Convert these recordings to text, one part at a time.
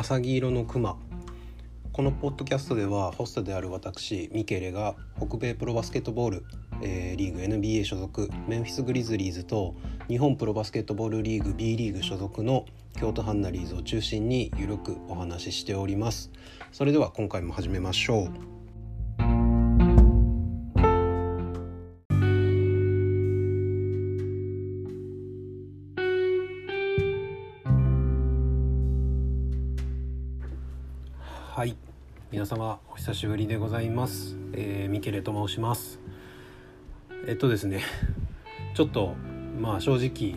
浅黄色のクマこのポッドキャストではホストである私ミケレが北米プロバスケットボール、えー、リーグ NBA 所属メンフィス・グリズリーズと日本プロバスケットボールリーグ B リーグ所属の京都ハンナリーズを中心にゆるくお話ししております。それでは今回も始めましょう。はい。皆様お久しぶりでございます、えー、ミケレと申します。えっとですねちょっとまあ正直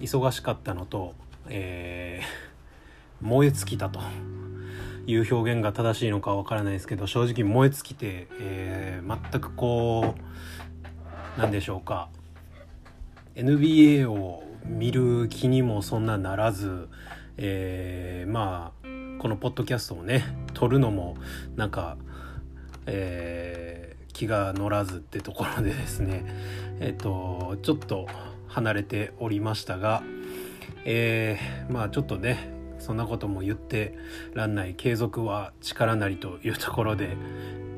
忙しかったのと、えー、燃え尽きたと。いう表現が正しいのかわからないですけど正直燃え尽きて、えー、全くこうなんでしょうか。NBA を見る気にもそんなならず、えー、まあこのポッドキャストをね撮るのもなんか、えー、気が乗らずってところでですね。えっ、とちょっと離れておりましたが、えー、まあちょっとねそんなことも言ってらんない継続は力なりというところで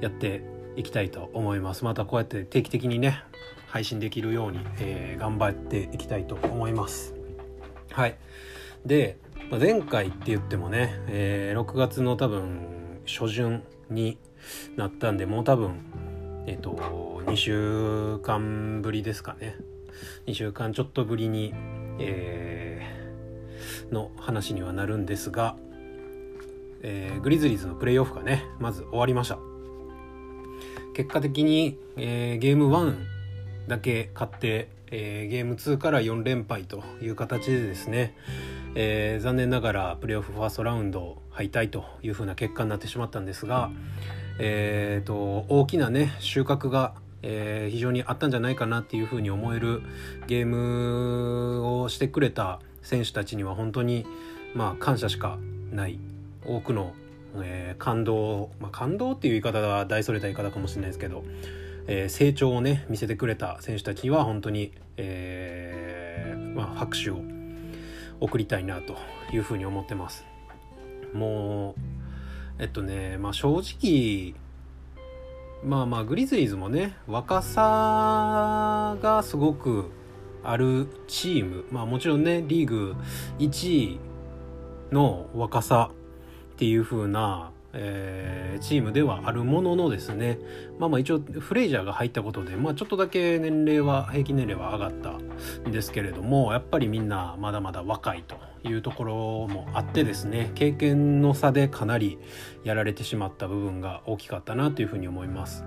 やっていきたいと思います。またこうやって定期的にね配信できるように、えー、頑張っていきたいと思います。はい。でまあ、前回って言ってもね、えー、6月の多分初旬になったんでもう多分えっ、ー、と2週間ぶりですかね。2週間ちょっとぶりに、えー、の話にはなるんですが、えー、グリズリーズのプレーオフがねまず終わりました。結果的に、えー、ゲーム1だけ勝って、えー、ゲーム2から4連敗という形でですねえー、残念ながらプレーオフファーストラウンド敗退というふうな結果になってしまったんですが、えーと、大きなね収穫が、えー、非常にあったんじゃないかなっていうふうに思えるゲームをしてくれた選手たちには本当に、まあ、感謝しかない。多くの、えー、感動、まあ、感動っていう言い方は大それた言い方かもしれないですけど、えー、成長をね見せてくれた選手たちには本当に、えーまあ、拍手を送りたいなというふうに思ってます。もうえっとねまあ正直まあまあグリズリーズもね若さがすごくあるチーム。まあもちろんねリーグ1位の若さっていうふうなえー、チームではあるもののですねまあまあ一応フレイジャーが入ったことで、まあ、ちょっとだけ年齢は平均年齢は上がったんですけれどもやっぱりみんなまだまだ若いというところもあってですね経験の差でかなりやられてしまった部分が大きかったなというふうに思います。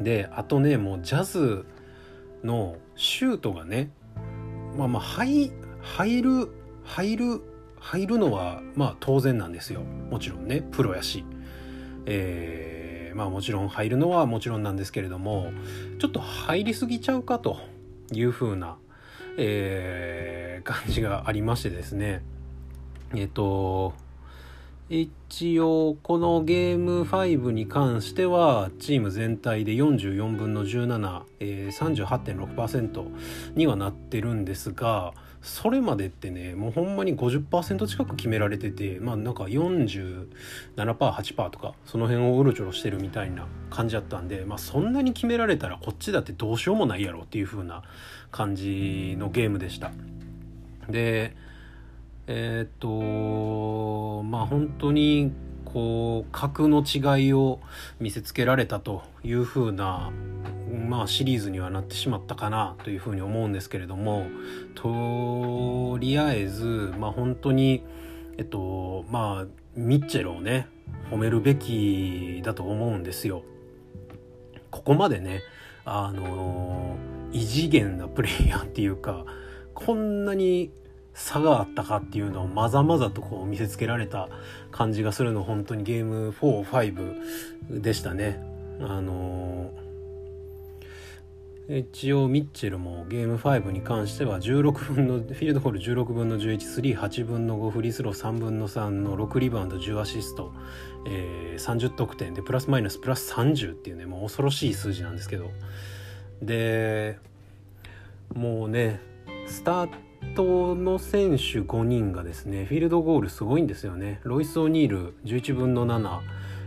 であとねもうジャズのシュートがねまあまあ入入る入る入るのはまあ当然なんですよ。もちろんね。プロやし、えー、まあもちろん入るのはもちろんなんですけれどもちょっと入りすぎちゃうかというふうな、えー、感じがありましてですね。えっ、ー、と一応このゲーム5に関してはチーム全体で44分の17、えー、38.6%にはなってるんですがそれまでってねもうほんまに50%近く決められててまあなんか 47%8% とかその辺をうろちょろしてるみたいな感じだったんでまあそんなに決められたらこっちだってどうしようもないやろっていう風な感じのゲームでした。でえー、っとまあ本当にこう格の違いを見せつけられたという風なまあシリーズにはなってしまったかなというふうに思うんですけれどもとりあえずまあ本当にえっとまあミッチェルをね褒めるべきだと思うんですよ。ここまでねあの異次元なプレイヤーっていうかこんなに差があったかっていうのをまざまざとこう見せつけられた感じがするの本当にゲーム45でしたね。あの一応ミッチェルもゲーム5に関しては16分のフィールドホール16分の11スリー8分の5フリースロー3分の3の6リバウンド10アシスト、えー、30得点。でプラスマイナスプラス30っていうねもう恐ろしい数字なんですけど。でもうねスタートの選手5人がですねフィールドゴールすごいんですよね。ロイス・オニール11分の7、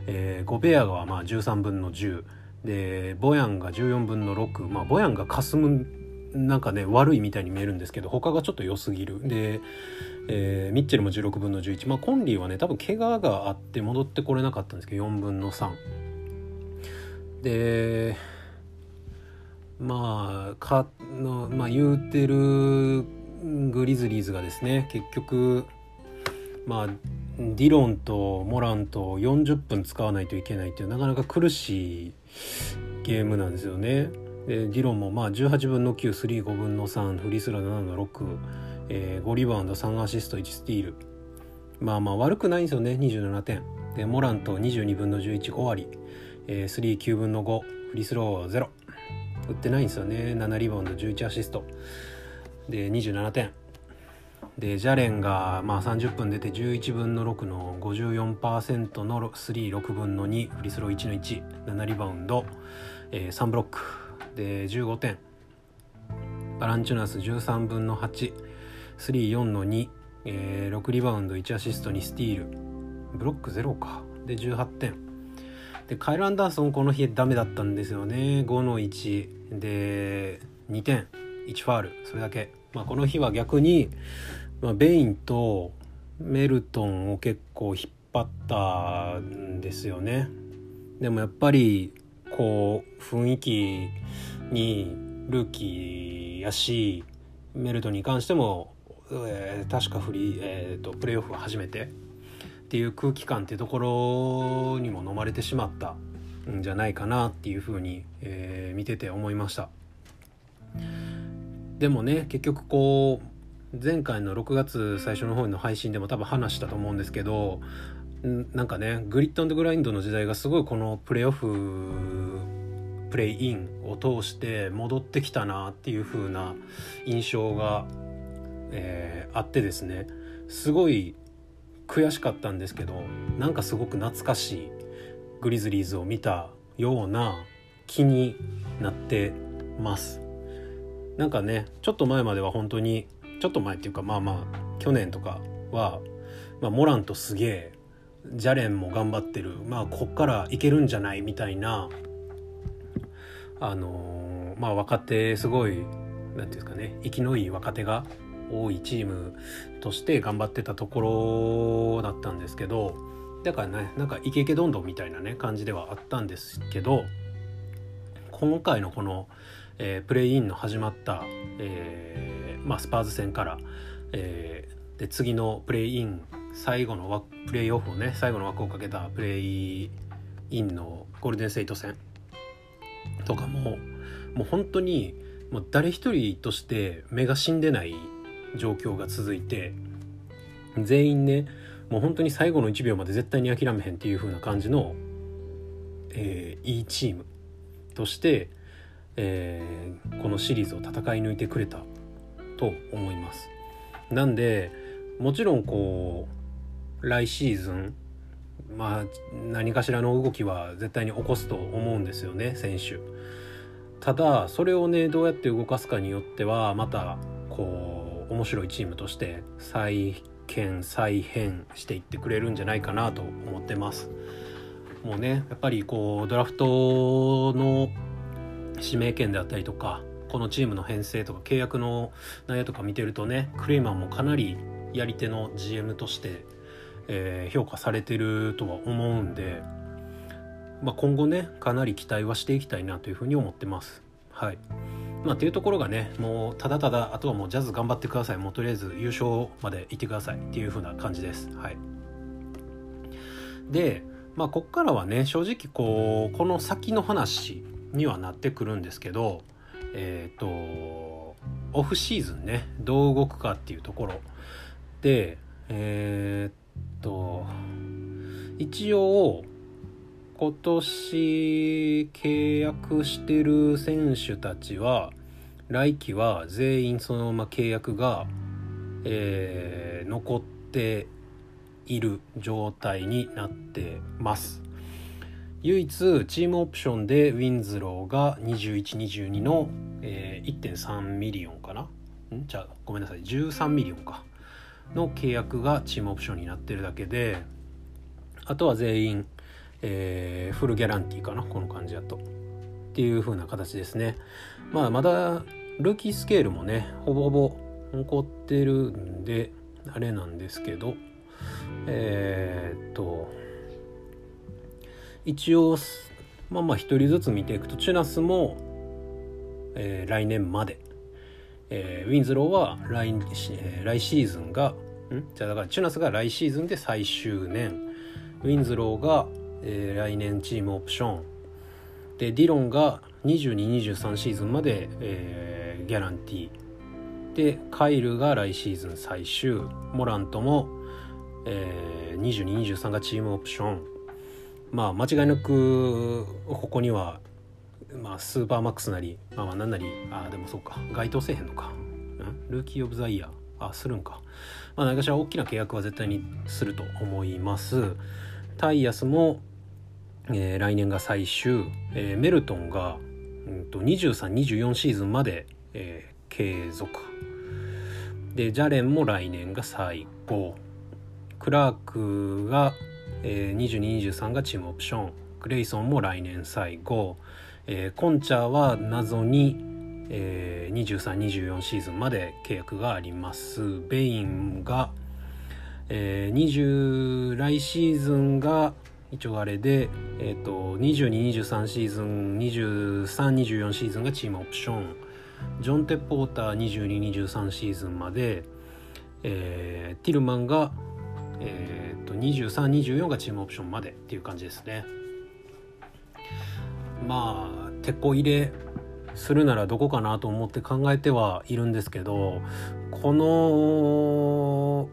えー、ゴベアがまあ13分の10でボヤンが14分の6まあボヤンがかすむなんかね悪いみたいに見えるんですけど他がちょっと良すぎる。で、えー、ミッチェルも16分の11まあコンリーはね多分怪我があって戻ってこれなかったんですけど4分の3でまあかの、まあ、言うてるグリズリーズがですね結局まあディロンとモランと40分使わないといけないっていうなかなか苦しいゲームなんですよね。でディロンもまあ18分の935分の3フリースロー7の6、えー、5リバウンド3アシスト1スティール。まあまあ悪くないんですよね27点。でモラント22分の115割、えー、39分の5フリースロー0打ってないんですよね7リバウンド11アシスト。で27点。でジャレンがまあ30分出て11分の6の54%の36分の2フリースロー1の17リバウンド、えー、3ブロック。で15点バランチュナス13分の834の2、えー、6リバウンド1アシスト2スティール。ブロック0か。で18点でカイル・アンダーソンこの日ダメだったんですよね。5の1で2点。1ファール。それだけ、まあ、この日は逆に、まあ、ベインとメルトンを結構引っ張ったんですよねでもやっぱりこう雰囲気にルーキーやしメルトンに関しても、えー、確かフリー、えーと、プレーオフは初めてっていう空気感っていうところにも飲まれてしまったんじゃないかなっていうふうに、えー、見てて思いました。でもね結局こう前回の6月最初の方の配信でも多分話したと思うんですけどなんかねグリッドグラインドの時代がすごいこのプレーオフプレイインを通して戻ってきたなっていう風な印象が、えー、あってですねすごい悔しかったんですけどなんかすごく懐かしいグリズリーズを見たような気になってます。なんかねちょっと前までは本当にちょっと前っていうかまあまあ去年とかは、まあ、モランとすげえジャレンも頑張ってるまあこっからいけるんじゃないみたいなあのー、まあ若手すごい何て言うんですかね生きのいい若手が多いチームとして頑張ってたところだったんですけどだからねなんかイケイケどんどんみたいなね感じではあったんですけど今回のこのえー、プレイインの始まった、えーまあ、スパーズ戦から、えー、で次のプレイイン最後のプレイオフをね最後の枠をかけたプレイインのゴールデンセイト戦とかももう本当にもう誰一人として目が死んでない状況が続いて全員ねもう本当に最後の1秒まで絶対に諦めへんっていう風な感じの、えー、いいチームとしてえー、このシリーズを戦い抜いてくれたと思います。なんでもちろんこう来シーズンまあ何かしらの動きは絶対に起こすと思うんですよね選手。ただそれをねどうやって動かすかによってはまたこう面白いチームとして再建再編していってくれるんじゃないかなと思ってます。もうねやっぱりこうドラフトの指名権であったりとかこのチームの編成とか契約の内容とか見てるとねクレイマンもかなりやり手の GM として、えー、評価されてるとは思うんで、まあ、今後ねかなり期待はしていきたいなというふうに思ってます。はいまあ、っていうところがねもうただただあとはもうジャズ頑張ってくださいもうとりあえず優勝まで行ってくださいっていう風な感じです。はい、でまあこっからはね正直こうこの先の話にはなってくるんですけどえっ、ー、とオフシーズンねどう動くかっていうところでえっ、と一応今年契約してる選手たちは来季は全員そのまま契約が、えー、残っている状態になってます。唯一 team option でウィンズローが2122の、えー、1.3 million かな？ん？じゃあごめんなさい。13 million か。の契約が team option になってるだけであとは全員、えー、 full guarantee かな？この感じだと。っていう風な形ですね。まあまだルーキースケールもねほぼほぼ残ってるんであれなんですけど。えー、っと一応まあまあ一人ずつ見ていくとチュナスも、えー、来年まで、えー、ウィンズローは来,、えー、来シーズンがん？じゃあだからチュナスが来シーズンで最終年。ウィンズローが、えー、来年チームオプション。でディロンが2223シーズンまで、えー、ギャランティー。でカイルが来シーズン最終。モラントも、えー、2223がチームオプション。まあ間違いなくここには、まあ、スーパーマックスなり、まあ、まあ何なりあでもそうか。該当せえへんのか。ん？ルーキー・オブ・ザ・イヤー。あするんか。まあ何かしら大きな契約は絶対にすると思います。タイヤスもえー、来年が最終、えー、メルトンが、うんと、2324シーズンまで、えー、継続。でジャレンも来年が最後。クラークが、えー、2223がチームオプション。グレイソンも来年最後、えー、コンチャーは謎に、えー、2324シーズンまで契約があります。ベインが、えー、20来シーズンが一応あれで、えーと、2223シーズン2324シーズンがチームオプション。ジョン・テポーター2223シーズンまで、えー、ティルマンが、えーと、2324がチームオプションまでっていう感じですねまあ鉄鋼入れするならどこかなと思って考えてはいるんですけどこの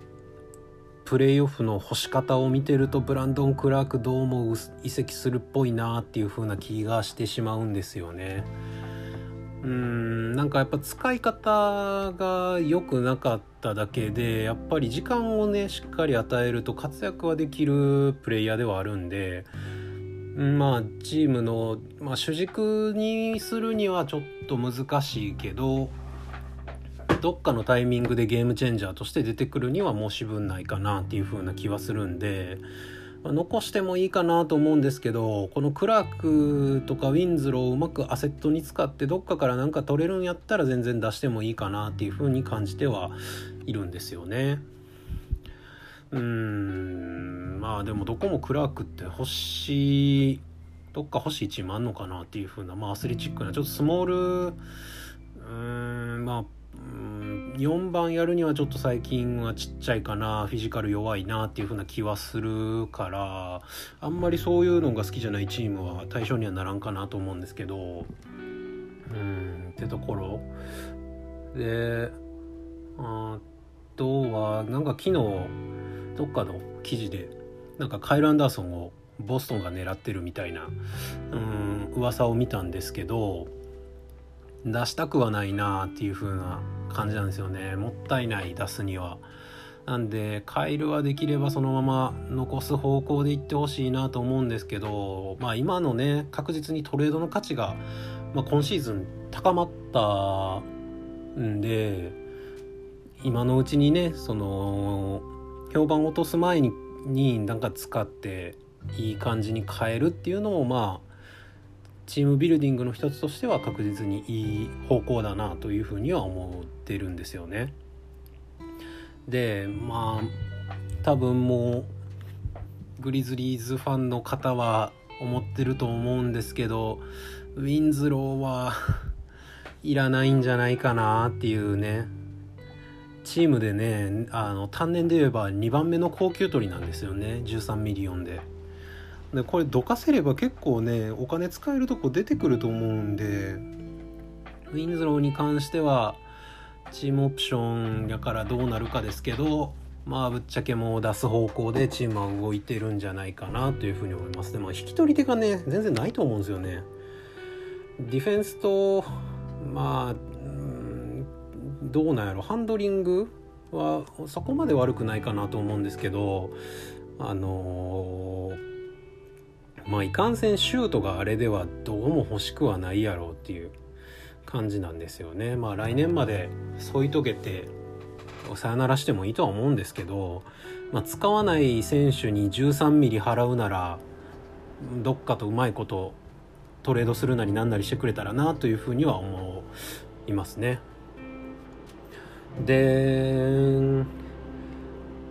プレーオフの干し方を見てるとブランドン・クラークどうも移籍するっぽいなっていう風な気がしてしまうんですよね。うんなんかやっぱ使い方が良くなかっただけでやっぱり時間をねしっかり与えると活躍はできるプレイヤーではあるんでまあチームの、まあ、主軸にするにはちょっと難しいけどどっかのタイミングでゲームチェンジャーとして出てくるには申し分ないかなっていう風な気はするんで、まあ、残してもいいかなと思うんですけどこのクラークとかウィンズローをうまくアセットに使ってどっかからなんか取れるんやったら全然出してもいいかなっていう風に感じてはいるんですよね。うんまあでもどこもクラークって欲しいどっか欲しいチームあんのかなっていう風なまあアスレチックなちょっとスモールうーんまあ4番やるにはちょっと最近はちっちゃいかなフィジカル弱いなっていう風な気はするからあんまりそういうのが好きじゃないチームは対象にはならんかなと思うんですけどうんってところ。であとはなんか昨日どっかの記事でなんかカイル・アンダーソンをボストンが狙ってるみたいなうん噂を見たんですけど出したくはないなっていう風な感じなんですよね。もったいない出すには。なんでカイルはできればそのまま残す方向でいってほしいなと思うんですけどまあ今のね確実にトレードの価値が、まあ、今シーズン高まったんで今のうちにねその評判落とす前にになんか使っていい感じに変えるっていうのもまあチームビルディングの一つとしては確実にいい方向だなというふうには思ってるんですよね。でまあ多分もうグリズリーズファンの方は思ってると思うんですけどウィンズローはいらないんじゃないかなっていうねチームでねあの単年で言えば2番目の高級取りなんですよね13 million で。でこれどかせれば結構ねお金使えるとこ出てくると思うんで。ウィンズローに関しては team option やからどうなるかですけどまあぶっちゃけもう出す方向でチームは動いてるんじゃないかなというふうに思います。でも引き取り手がね全然ないと思うんですよね。ディフェンスとまあどうなんやろ。ハンドリングはそこまで悪くないかなと思うんですけどあのーまあいかんせんシュートがあれではどうも欲しくはないやろうっていう感じなんですよね。まあ来年まで添い遂げてさよならしてもいいとは思うんですけど、まあ、使わない選手に13ミリ払うならどっかとうまいことトレードするなりなんなりしてくれたらなというふうには思いますね。で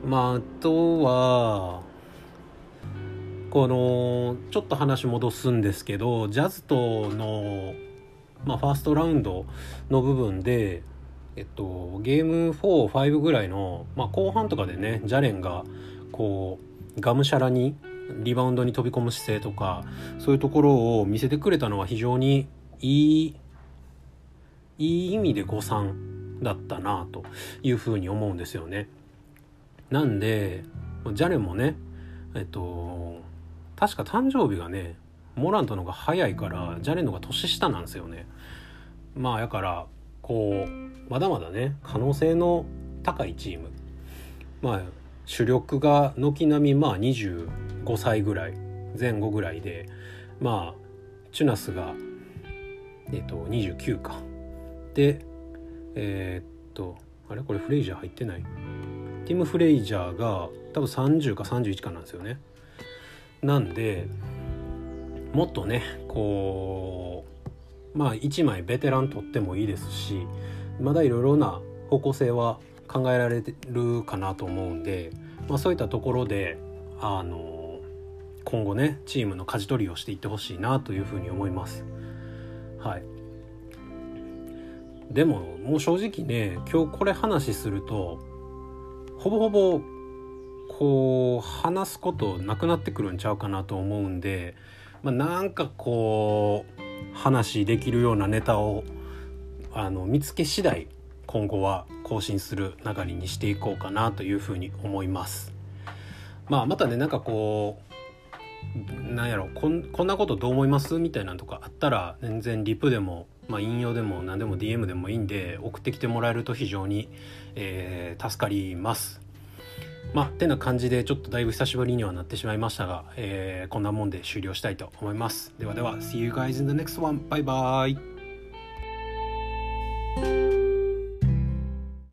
まああとはこのちょっと話戻すんですけどジャズとの、まあ、ファーストラウンドの部分で、えっと、ゲーム45ぐらいの、まあ、後半とかでねジャレンがこうがむしゃらにリバウンドに飛び込む姿勢とかそういうところを見せてくれたのは非常にいいいい意味で誤算だったなというふうに思うんですよね。なんでジャレンもねえっと確か誕生日がねモラントの方が早いからジャレンの方が年下なんですよね。まあやからこうまだまだね可能性の高いチーム。まあ主力が軒並みまあ25歳ぐらい前後ぐらいでまあチュナスがえっと29か。でえー、っとあれ？これフレイジャー入ってない？ティム・フレイジャーが多分30か31かなんですよね。なんでもっとねこうまあ1枚ベテラン取ってもいいですしまだいろいろな方向性は考えられるかなと思うんで、まあ、そういったところであの今後ねチームの舵取りをしていってほしいなというふうに思います。はいでももう正直ね今日これ話するとほぼほぼこう話すことなくなってくるんちゃうかなと思うんで、まあ、なんかこう話できるようなネタをあの見つけ次第今後は更新する流れにしていこうかなというふうに思います。まあ、またねなんかこうなんやろこんこんなことどう思いますみたいなのとかあったら全然リプでも、まあ、引用でも何でも DM でもいいんで送ってきてもらえると非常に、えー、助かります。まあ、てな感じでちょっとだいぶ久しぶりにはなってしまいましたが、えー、こんなもんで終了したいと思います。ではでは、See you guys in the next one. バイバイ。